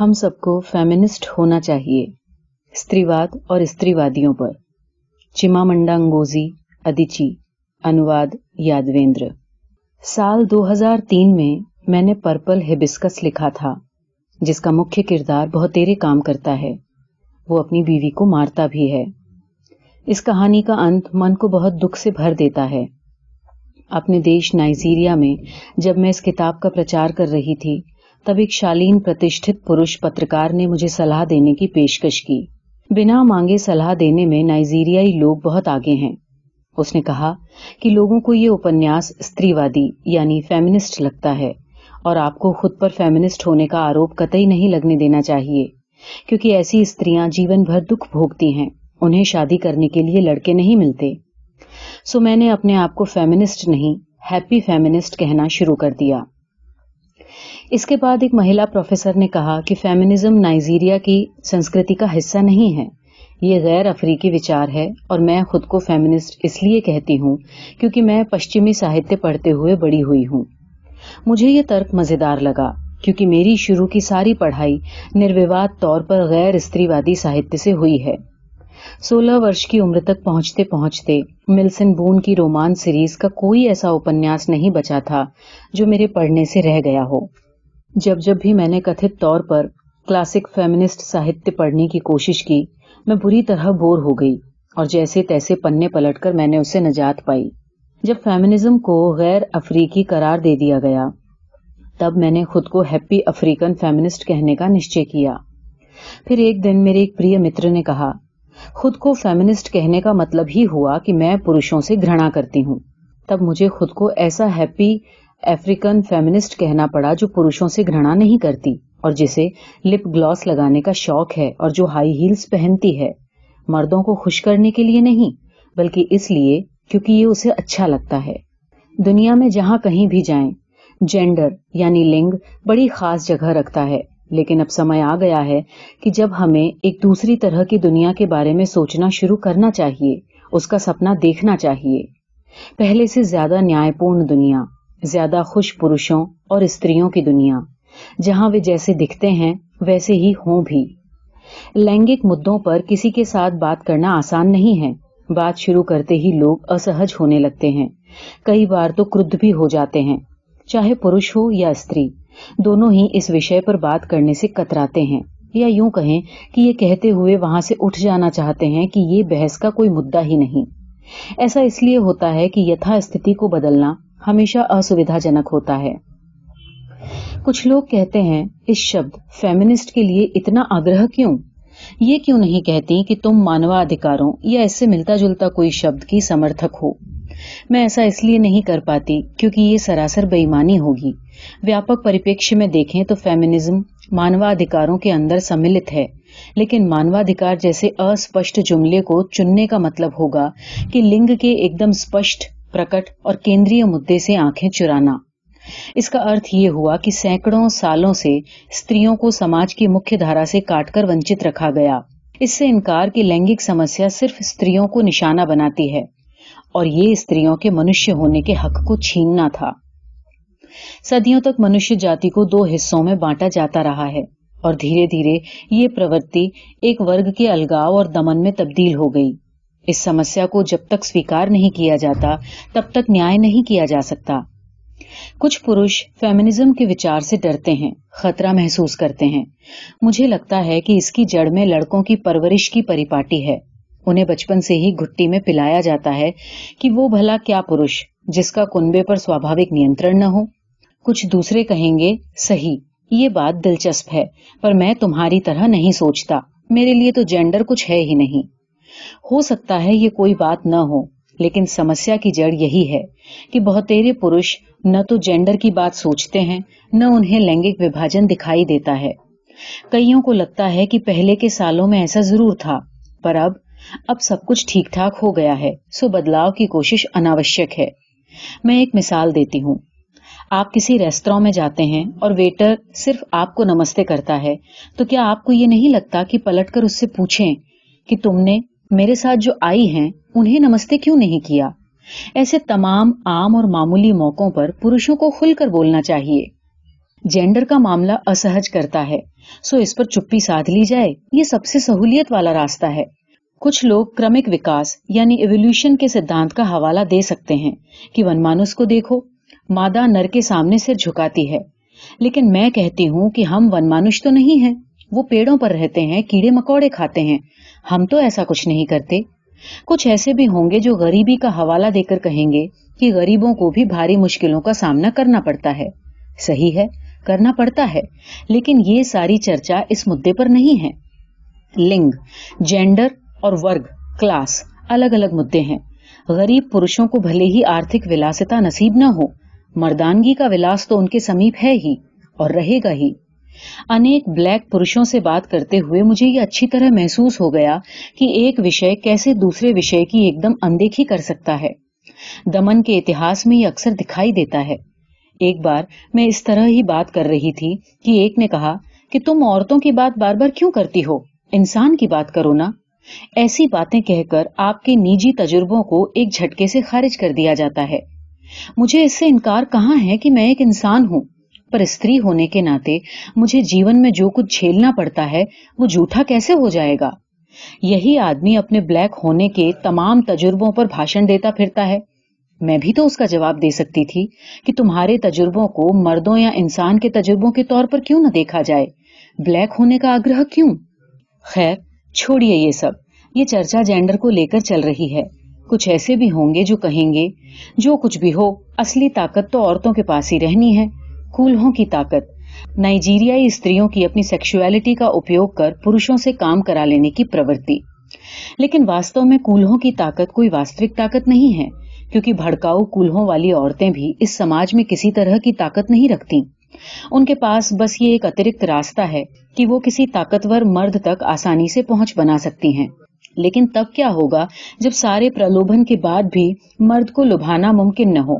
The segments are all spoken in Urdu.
ہم سب کو فیمنسٹ ہونا چاہیے استریواد اور استری پر۔ چما منڈا انگوزی ادیچی، انواد، یادویندر۔ سال دو ہزار تین میں میں نے پرپل ہبسکس لکھا تھا، جس کا مکھ کردار بہتیرے کام کرتا ہے۔ وہ اپنی بیوی کو مارتا بھی ہے۔ اس کہانی کا انت من کو بہت دکھ سے بھر دیتا ہے۔ اپنے دیش نائجیریا میں جب میں اس کتاب کا پرچار کر رہی تھی تب ایک شالین پرتشٹھت پروش پترکار نے مجھے صلاح دینے کی پیشکش کی۔ بنا مانگے صلاح دینے میں نائجیریائی لوگ بہت آگے ہیں۔ اس نے کہا کہ لوگوں کو یہ اپنیاس استری یعنی فیمنسٹ لگتا ہے اور آپ کو خود پر فیمنسٹ ہونے کا آروپ قطعی نہیں لگنے دینا چاہیے، کیونکہ ایسی استریاں جیون بھر دکھ بھوگتی ہیں، انہیں شادی کرنے کے لیے لڑکے نہیں ملتے۔ سو میں نے اپنے آپ کو فیمنسٹ نہیں ہیپی فیمنسٹ کہنا شروع کر دیا۔ اس کے بعد ایک مہیلا پروفیسر نے کہا کہ فیمنزم نائجیریا کی سنسکرتی کا حصہ نہیں ہے۔ یہ غیر افریقی وچار ہے اور میں خود کو فیمنسٹ اس لیے کہتی ہوں کیونکہ میں پشچمی ساہتیہ پڑھتے ہوئے بڑی ہوئی ہوں۔ مجھے یہ ترک مزیدار لگا کیونکہ میری شروع کی ساری پڑھائی نروواد طور پر غیر استری وادی ساہتیہ سے ہوئی ہے۔ سولہ ورش کی عمر تک پہنچتے پہنچتے ملسن بون کی رومان سیریز کا کوئی ایسا اپنیاس نہیں بچا تھا جو میرے پڑھنے سے رہ گیا ہو۔ جب جب بھی میں نے کتھت طور پر کلاسک فیمنسٹ ساہتیہ پڑھنے کی کوشش کی، میں بری طرح بور ہو گئی اور جیسے تیسے پنے پلٹ کر میں نے اسے نجات پائی۔ جب فیمنزم کو غیر افریقی قرار دے دیا گیا، تب میں نے خود کو ہیپی افریقن فیمنسٹ کہنے کا نشچے کیا۔ پھر ایک دن میرے ایک پریہ متر نے کہا خود کو فیمنسٹ کہنے کا مطلب ہی ہوا کہ میں پروشوں سے گھرنا کرتی ہوں۔ تب مجھے خود کو ایسا ہیپی افریقن فیمنسٹ کہنا پڑا جو پروشوں سے گھرنا نہیں کرتی اور جسے لپ گلوس لگانے کا شوق ہے اور جو ہائی ہیلز پہنتی ہے۔ مردوں کو خوش کرنے کے لیے نہیں، بلکہ اس لیے کیونکہ یہ اسے اچھا لگتا ہے۔ دنیا میں جہاں کہیں بھی جائیں جینڈر یعنی لنگ بڑی خاص جگہ رکھتا ہے۔ لیکن اب سمے آ گیا ہے کہ جب ہمیں ایک دوسری طرح کی دنیا کے بارے میں سوچنا شروع کرنا چاہیے، اس کا سپنا دیکھنا چاہیے۔ پہلے سے زیادہ نیائے پورن دنیا، زیادہ خوش پروشوں اور استریوں کی دنیا، جہاں وہ جیسے دکھتے ہیں، ویسے ہی ہوں بھی۔ لینگک مدوں پر کسی کے ساتھ بات کرنا آسان نہیں ہے۔ بات شروع کرتے ہی لوگ اسہج ہونے لگتے ہیں۔ کئی بار تو کرد بھی ہو جاتے ہیں، چاہے پروش ہو یا استری۔ دونوں ہی اس وشے پر بات کرنے سے کتراتے ہیں۔ یا یوں کہیں کہ یہ کہتے ہوئے وہاں سے اٹھ جانا چاہتے ہیں کہ یہ بحث کا کوئی مدعا ہی نہیں۔ ایسا اس لیے ہوتا ہے کہ یتھا استھتی کو بدلنا ہمیشہ اسویدھا جنک ہوتا ہے۔ کچھ لوگ کہتے ہیں، اس شبد فیمنسٹ کے لیے اتنا آگرہ کیوں؟ یہ کیوں نہیں کہتی کہ تم مانوا ادھکاروں یا اس سے ملتا جلتا کوئی شبد کی سمرتھک ہو؟ میں ایسا اس لیے نہیں کر پاتی کیونکہ یہ سراسر بےمانی ہوگی۔ ویاپک پریپیکش میں دیکھیں تو فیمنزم مانوادھکاروں کے اندر سملت ہے۔ لیکن مانوا مانوادھکار جیسے اسپشٹ جملے کو چننے کا مطلب ہوگا کہ لنگ کے ایک دم اسپشٹ پرکٹ اور کیندری مدعے سے آنکھیں چرانا۔ اس کا ارتھ یہ ہوا کہ سینکڑوں سالوں سے استریوں کو سماج کی مکھ دھارا سے کاٹ کر ونچت رکھا گیا۔ اس سے انکار کی لینگک سمسیا صرف استریوں کو نشانہ بناتی ہے۔ اور یہ استریوں کے منشیہ ہونے کے حق کو چھیننا تھا۔ سدیوں تک منشیہ جاتی کو دو حصوں میں بانٹا جاتا رہا ہے اور دھیرے دھیرے یہ پرورتی ایک ورگ کے الگاؤ اور دمن میں تبدیل ہو گئی۔ اس سمسیا کو جب تک سویکار نہیں کیا جاتا، تب تک نیا نہیں کیا جا سکتا۔ کچھ پروش فیمنزم کے وچار سے ڈرتے ہیں، خطرہ محسوس کرتے ہیں۔ مجھے لگتا ہے کہ اس کی جڑ میں لڑکوں کی پرورش کی پریپاٹی ہے۔ انہیں بچپن سے ہی گھٹی میں پلایا جاتا ہے کہ وہ بھلا کیا پروش، جس کا کنبے پر سوابھاوک نینترن نہ ہو۔ کچھ دوسرے کہیں گے، صحیح، یہ بات دلچسپ ہے، پر میں تمہاری طرح نہیں سوچتا۔ میرے لیے تو جینڈر کچھ ہے ہی نہیں۔ ہو سکتا ہے یہ کوئی بات نہ ہو، لیکن سمسیا کی جڑ یہی ہے کہ بہتےرے پروش نہ تو جینڈر کی بات سوچتے ہیں، نہ انہیں لینگک وبھاجن دکھائی دیتا ہے۔ کئیوں کو لگتا ہے کہ پہلے کے سالوں میں ایسا ضرور تھا، پر اب اب سب کچھ ٹھیک ٹھاک ہو گیا ہے، سو بدلاؤ کی کوشش اناوشک ہے۔ میں ایک مثال دیتی ہوں۔ آپ کسی ریستوراں میں جاتے ہیں اور ویٹر صرف آپ کو نمستے کرتا ہے، تو کیا آپ کو یہ نہیں لگتا کہ پلٹ کر اس سے پوچھیں کہ تم نے میرے ساتھ جو آئی ہیں، انہیں نمستے کیوں نہیں کیا؟ ایسے تمام عام اور معمولی موقعوں پر پروشوں کو کھل کر بولنا چاہیے۔ جینڈر کا معاملہ اسہج کرتا ہے، سو اس پر چپی ساتھ لی جائے، یہ سب سے سہولیت والا راستہ ہے۔ کچھ لوگ کرمک وکاس یعنی ایولیوشن کے سدھانت کا حوالہ دے سکتے ہیں کہ ونمانس کو دیکھو، مادہ نر کے سامنے سر جھکاتی ہے۔ لیکن میں کہتی ہوں کہ ہم ونمانش تو نہیں ہیں، وہ پیڑوں پر رہتے ہیں، کیڑے مکوڑے کھاتے ہیں۔ ہم تو ایسا کچھ نہیں کرتے۔ کچھ ایسے بھی ہوں گے جو غریبی کا حوالہ دے کر کہیں گے کہ غریبوں کو بھی بھاری مشکلوں کا سامنا کرنا پڑتا ہے۔ صحیح ہے، کرنا پڑتا ہے، لیکن یہ ساری چرچا اس مدعے پر نہیں ہے۔ لنگ جینڈر اور ورگ، کلاس الگ الگ مدعے ہیں۔ غریب پروشوں کو بھلے ہی آرتھک ولاستا نصیب نہ ہو۔ مردانگی کا ولاس تو ان کے سمیپ ہے ہی اور رہے گا ہی۔ انیک بلیک پروشوں سے بات کرتے ہوئے مجھے یہ اچھی طرح محسوس ہو گیا کہ ایک وشے کیسے دوسرے وشے کی ایک دم اندیکھی کر سکتا ہے۔ دمن کے اتہاس میں یہ اکثر دکھائی دیتا ہے۔ ایک بار میں اس طرح ہی بات کر رہی تھی کہ ایک نے کہا کہ تم عورتوں کی بات بار بار کیوں کرتی ہو؟ انسان کی بات کرو نا۔ ایسی باتیں کہہ کر آپ کے نیجی تجربوں کو ایک جھٹکے سے خارج کر دیا جاتا ہے۔ مجھے اس سے انکار کہاں ہے کہ میں ایک انسان ہوں؟ پر استری ہونے کے ناطے مجھے جیون میں جو کچھ جھیلنا پڑتا ہے، وہ جھوٹا کیسے ہو جائے گا؟ یہی آدمی اپنے بلیک ہونے کے تمام تجربوں پر بھاشن دیتا پھرتا ہے۔ میں بھی تو اس کا جواب دے سکتی تھی کہ تمہارے تجربوں کو مردوں یا انسان کے تجربوں کے طور پر کیوں نہ دیکھا جائے؟ بلیک ہونے کا آگرہ کیوں؟ خیر چھوڑیے یہ سب۔ یہ چرچا جینڈر کو لے کر چل رہی ہے۔ کچھ ایسے بھی ہوں گے جو کہیں گے، جو کچھ بھی ہو، اصلی طاقت تو عورتوں کے پاس ہی رہنی ہے، کولہوں کی طاقت۔ نائجیریائی استریوں کی اپنی سیکشولیٹی کا اپیوگ کر پروشوں سے کام کرا لینے کی پرورتی۔ لیکن واستو میں کولہوں کی طاقت کوئی واستوک طاقت نہیں ہے، کیونکہ بھڑکاؤ کولہوں والی عورتیں بھی اس سماج میں کسی طرح کی طاقت نہیں رکھتی ان کے پاس بس یہ ایک اترکت راستہ ہے کہ وہ کسی طاقتور مرد تک آسانی سے پہنچ بنا سکتی ہیں۔ لیکن تب کیا ہوگا جب سارے پرلوبھن کے بعد بھی مرد کو لبھانا ممکن نہ ہو؟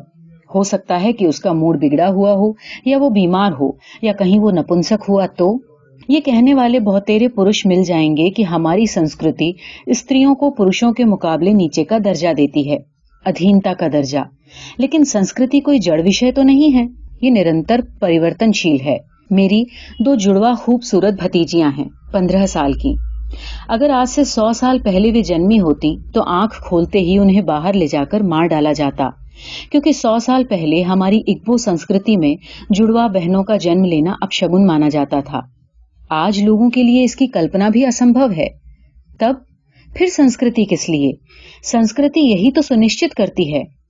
ہو سکتا ہے کہ اس کا موڈ بگڑا ہوا ہو یا وہ بیمار ہو یا کہیں وہ نپنسک ہوا تو؟ یہ کہنے والے بہتےرے پورش مل جائیں گے کہ ہماری سنسکرتی استریوں کو پورشوں کے مقابلے نیچے کا درجہ دیتی ہے، ادھینتا کا درجہ۔ لیکن سنسکرتی کوئی جڑ وشے تو نہیں ہے؟ یہ نرنتر پریورتنشیل ہے۔ میری دو جڑوا خوبصورت بھتیجیاں ہیں، پندرہ سال کی۔ اگر آج سے سو سال پہلے وہ جنمی ہوتی تو آنکھ کھولتے ہی انہیں باہر لے جا کر مار ڈالا جاتا۔ کیونکہ سو سال پہلے ہماری اکبو سنسکرتی میں جڑوا بہنوں کا جنم لینا اپشگن مانا جاتا تھا۔ آج لوگوں کے لیے اس کی کلپنا بھی اسمبھو ہے۔ تب پھر سنسکرتی کس لیے؟ سنسکرتی یہی تو سنشچت کرتی ہے۔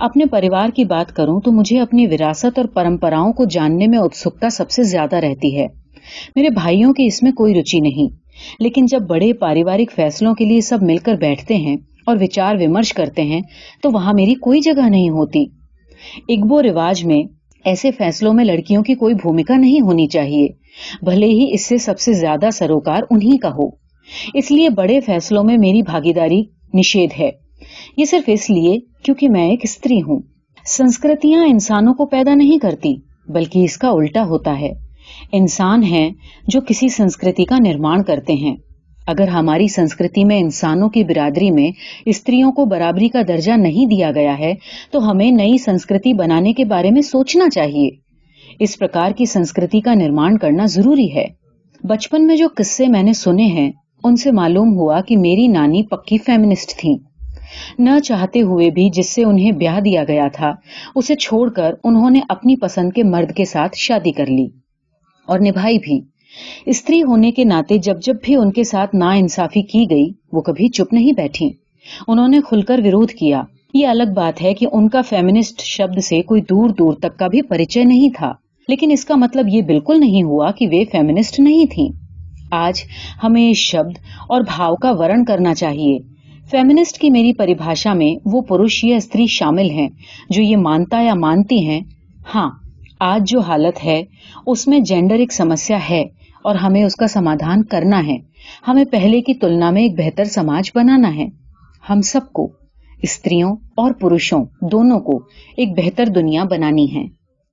اپنے پریوار کی بات کروں تو مجھے اپنی وراثت اور پرمپراؤں کو جاننے میں اتسکتا سب سے زیادہ رہتی ہے۔ میرے بھائیوں کی اس میں کوئی رچی نہیں۔ لیکن جب بڑے پاریوارک فیصلوں کے لیے سب مل کر بیٹھتے ہیں اور وچار ومرش کرتے ہیں تو وہاں میری کوئی جگہ نہیں ہوتی۔ اگبو رواج میں ایسے فیصلوں میں لڑکیوں کی کوئی بھومکا نہیں ہونی چاہیے۔ بھلے ہی اس سے سب سے زیادہ سروکار انہی کا ہو۔ اس لیے بڑے فیصلوں میں میری بھاگیداری نشید ہے۔ یہ صرف اس لیے کیونکہ میں ایک استری ہوں۔ سنسکرتیاں انسانوں کو پیدا نہیں کرتی، بلکہ اس کا الٹا ہوتا ہے۔ انسان ہیں جو کسی سنسکرتی کا نرمان کرتے ہیں۔ اگر ہماری سنسکرتی میں انسانوں کی برادری میں استریوں کو برابری کا درجہ نہیں دیا گیا ہے، تو ہمیں نئی سنسکرتی بنانے کے بارے میں سوچنا چاہیے۔ اس پرکار کی سنسکرتی کا نرمان کرنا ضروری ہے۔ بچپن میں جو قصے میں نے سنے ہیں ان سے معلوم ہوا کہ میری نانی پکی فیمنسٹ تھیں نہ چاہتے ہوئے بھی جس سے انہیں بیاہ دیا گیا تھا، اسے چھوڑ کر انہوں نے اپنی پسند کے مرد کے ساتھ شادی کر لی۔ اور نبھائی بھی۔ استری ہونے کے ناطے جب جب بھی ان کے ساتھ نا انصافی کی گئی، وہ کبھی چپ نہیں بیٹھی۔ انہوں نے کھل کر ورودھ کیا۔ یہ الگ بات ہے کہ ان کا فیمنسٹ شبد سے کوئی دور دور تک کا بھی پریچے نہیں تھا۔ لیکن اس کا مطلب یہ بالکل نہیں ہوا کہ وہ فیمنسٹ نہیں تھیں۔ آج ہمیں شبد اور بھاؤ کا ورن کرنا چاہیے۔ فیمنسٹ کی میری پریبھاشا میں وہ پروش یا استری شامل ہیں جو یہ مانتا یا مانتی ہیں۔ ہاں آج جو حالت ہے، اس میں جینڈر ایک سمسیا ہے اور ہمیں اس کا سمادھان کرنا ہے۔ ہمیں پہلے کی تلنا میں ایک بہتر سماج بنانا ہے۔ ہم سب کو، استریوں اور پروشوں، دونوں کو ایک بہتر دنیا بنانی ہے۔